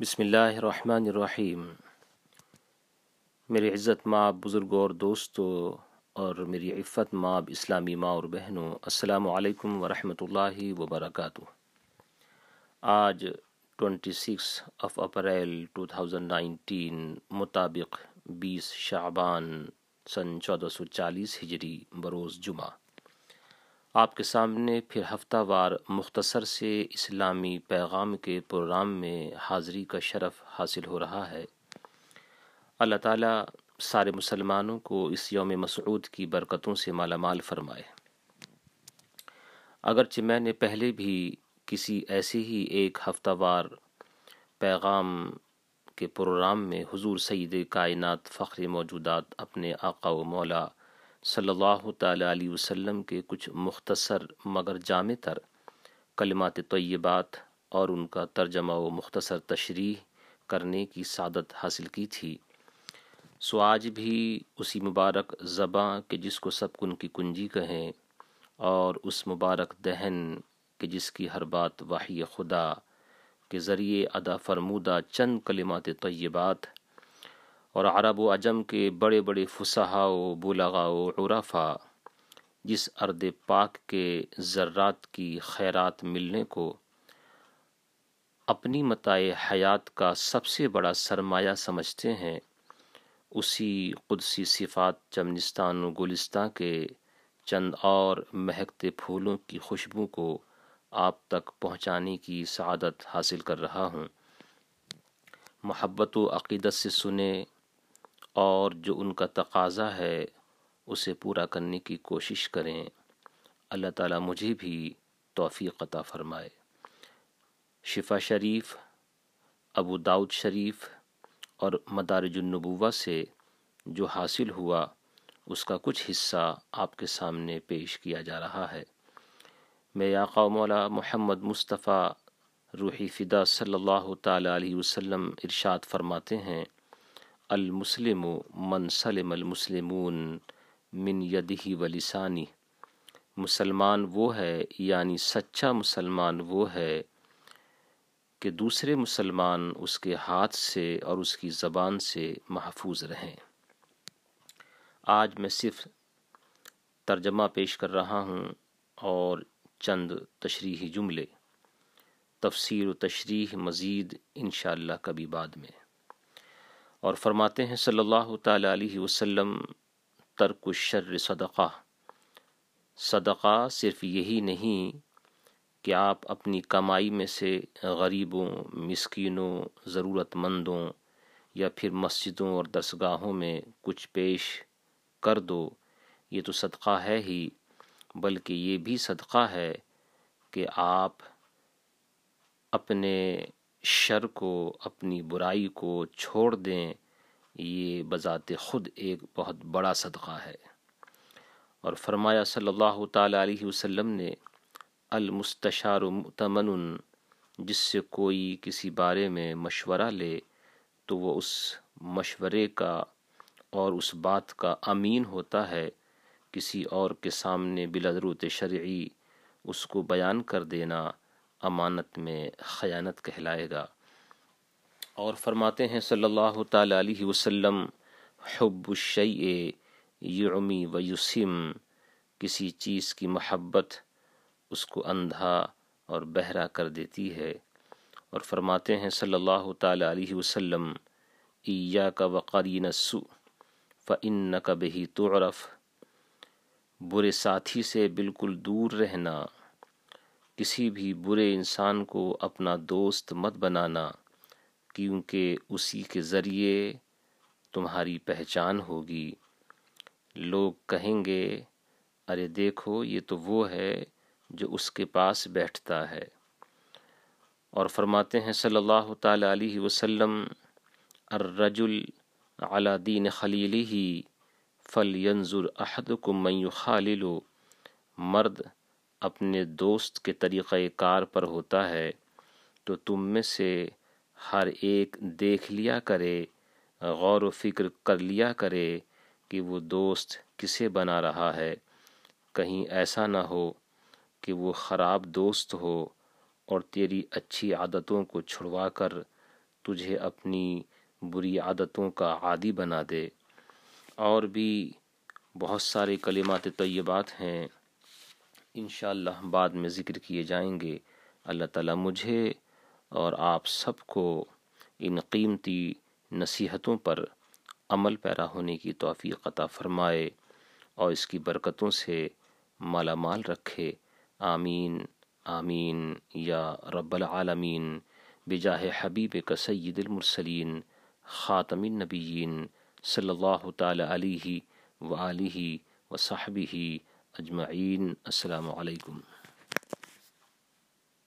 بسم اللہ الرحمن الرحیم۔ میری عزت ماں بزرگوں اور دوستوں اور میری عفت ماں، اسلامی ماں اور بہنوں السلام علیکم ورحمۃ اللہ وبرکاتہ۔ آج twenty six of April two thousand nineteen مطابق بیس شعبان، سن چودہ سو چالیس ہجری، بروز جمعہ۔ آپ کے سامنے پھر ہفتہ وار مختصر سے اسلامی پیغام کے پروگرام میں حاضری کا شرف حاصل ہو رہا ہے۔ اللہ تعالیٰ سارے مسلمانوں کو اس یوم مسعود کی برکتوں سے مالا مال فرمائے۔ اگرچہ میں نے پہلے بھی کسی ایسے ہی ایک ہفتہ وار پیغام کے پروگرام میں حضور سید کائنات فخر موجودات اپنے آقا و مولا صلی اللہ تعالیٰ علیہ وسلم کے کچھ مختصر مگر جامع تر کلمات طیبات اور ان کا ترجمہ و مختصر تشریح کرنے کی سعادت حاصل کی تھی۔ سو آج بھی اسی مبارک زباں کے جس کو سب کن کی کنجی کہیں اور اس مبارک دہن کہ جس کی ہر بات وحی خدا کے ذریعے ادا فرمودہ چند کلمات طیبات اور عرب و عجم کے بڑے بڑے فصحا و بلغا و عرفا جس ارد پاک کے ذرات کی خیرات ملنے کو اپنی متاع حیات کا سب سے بڑا سرمایہ سمجھتے ہیں، اسی قدسی صفات چمنستان و گلستان کے چند اور مہکتے پھولوں کی خوشبو کو آپ تک پہنچانے کی سعادت حاصل کر رہا ہوں۔ محبت و عقیدت سے سنے اور جو ان کا تقاضا ہے، اسے پورا کرنے کی کوشش کریں۔ اللہ تعالیٰ مجھے بھی توفیق عطا فرمائے۔ شفا شریف، ابو داود شریف اور مدارج النبوہ سے جو حاصل ہوا، اس کا کچھ حصہ آپ کے سامنے پیش کیا جا رہا ہے۔ میں آقا مولا محمد مصطفیٰ روحی فدا صلی اللہ تعالیٰ علیہ وسلم ارشاد فرماتے ہیں المسلم من سلم المسلمون من یدہی و لسانی۔ مسلمان وہ ہے یعنی سچا مسلمان وہ ہے کہ دوسرے مسلمان اس کے ہاتھ سے اور اس کی زبان سے محفوظ رہیں۔ آج میں صرف ترجمہ پیش کر رہا ہوں اور چند تشریحی جملے۔ تفسیر و تشریح مزید انشاءاللہ کبھی بعد میں۔ اور فرماتے ہیں صلی اللہ تعالیٰ علیہ وسلم، ترک الشر صدقہ۔ صدقہ صرف یہی نہیں کہ آپ اپنی کمائی میں سے غریبوں، مسکینوں ضرورت مندوں یا پھر مسجدوں اور دسگاہوں میں کچھ پیش کر دو، یہ تو صدقہ ہے ہی، بلکہ یہ بھی صدقہ ہے کہ آپ اپنے شر کو، اپنی برائی کو چھوڑ دیں، یہ بذات خود ایک بہت بڑا صدقہ ہے۔ اور فرمایا صلی اللہ تعالیٰ علیہ وسلم نے، المستشار متمن جس سے کوئی کسی بارے میں مشورہ لے، تو وہ اس مشورے کا اور اس بات کا امین ہوتا ہے۔ کسی اور کے سامنے بلادروت شرعی اس کو بیان کر دینا امانت میں خیانت کہلائے گا۔ اور فرماتے ہیں صلی اللہ تعالیٰ علیہ وسلم، حب الشیء یعمی و یسم، کسی چیز کی محبت اس کو اندھا اور بہرا کر دیتی ہے۔ اور فرماتے ہیں صلی اللہ تعالیٰ علیہ وسلم ایا کا وقاری نسو فن کا بہی تعرف۔ برے ساتھی سے بالکل دور رہنا۔ کسی بھی برے انسان کو اپنا دوست مت بنانا، کیونکہ اسی کے ذریعے تمہاری پہچان ہوگی۔ لوگ کہیں گے، ارے دیکھو، یہ تو وہ ہے جو اس کے پاس بیٹھتا ہے۔ اور فرماتے ہیں صلی اللہ تعالیٰ علیہ وسلم، الرجل علی دین خلیلی ہی فل ینظر احد کو میو خاللو مرد اپنے دوست کے طریقہ کار پر ہوتا ہے، تو تم میں سے ہر ایک دیکھ لیا کرے، غور و فکر کر لیا کرے کہ وہ دوست کسے بنا رہا ہے۔ کہیں ایسا نہ ہو کہ وہ خراب دوست ہو اور تیری اچھی عادتوں کو چھڑوا کر تجھے اپنی بری عادتوں کا عادی بنا دے۔ اور بھی بہت سارے کلمات طیبات ہیں۔ انشاءاللہ بعد میں ذکر کیے جائیں گے۔ اللہ تعالیٰ مجھے اور آپ سب کو ان قیمتی نصیحتوں پر عمل پیرا ہونے کی توفیق عطا فرمائے اور اس کی برکتوں سے مالا مال رکھے۔ آمین آمین، یا رب العالمین۔ بجاہ حبیب کا سید المرسلین، خاتم النبیین، صلی اللہ تعالی علیہ و علیہ و صحبہ أجمعين. السلام عليكم.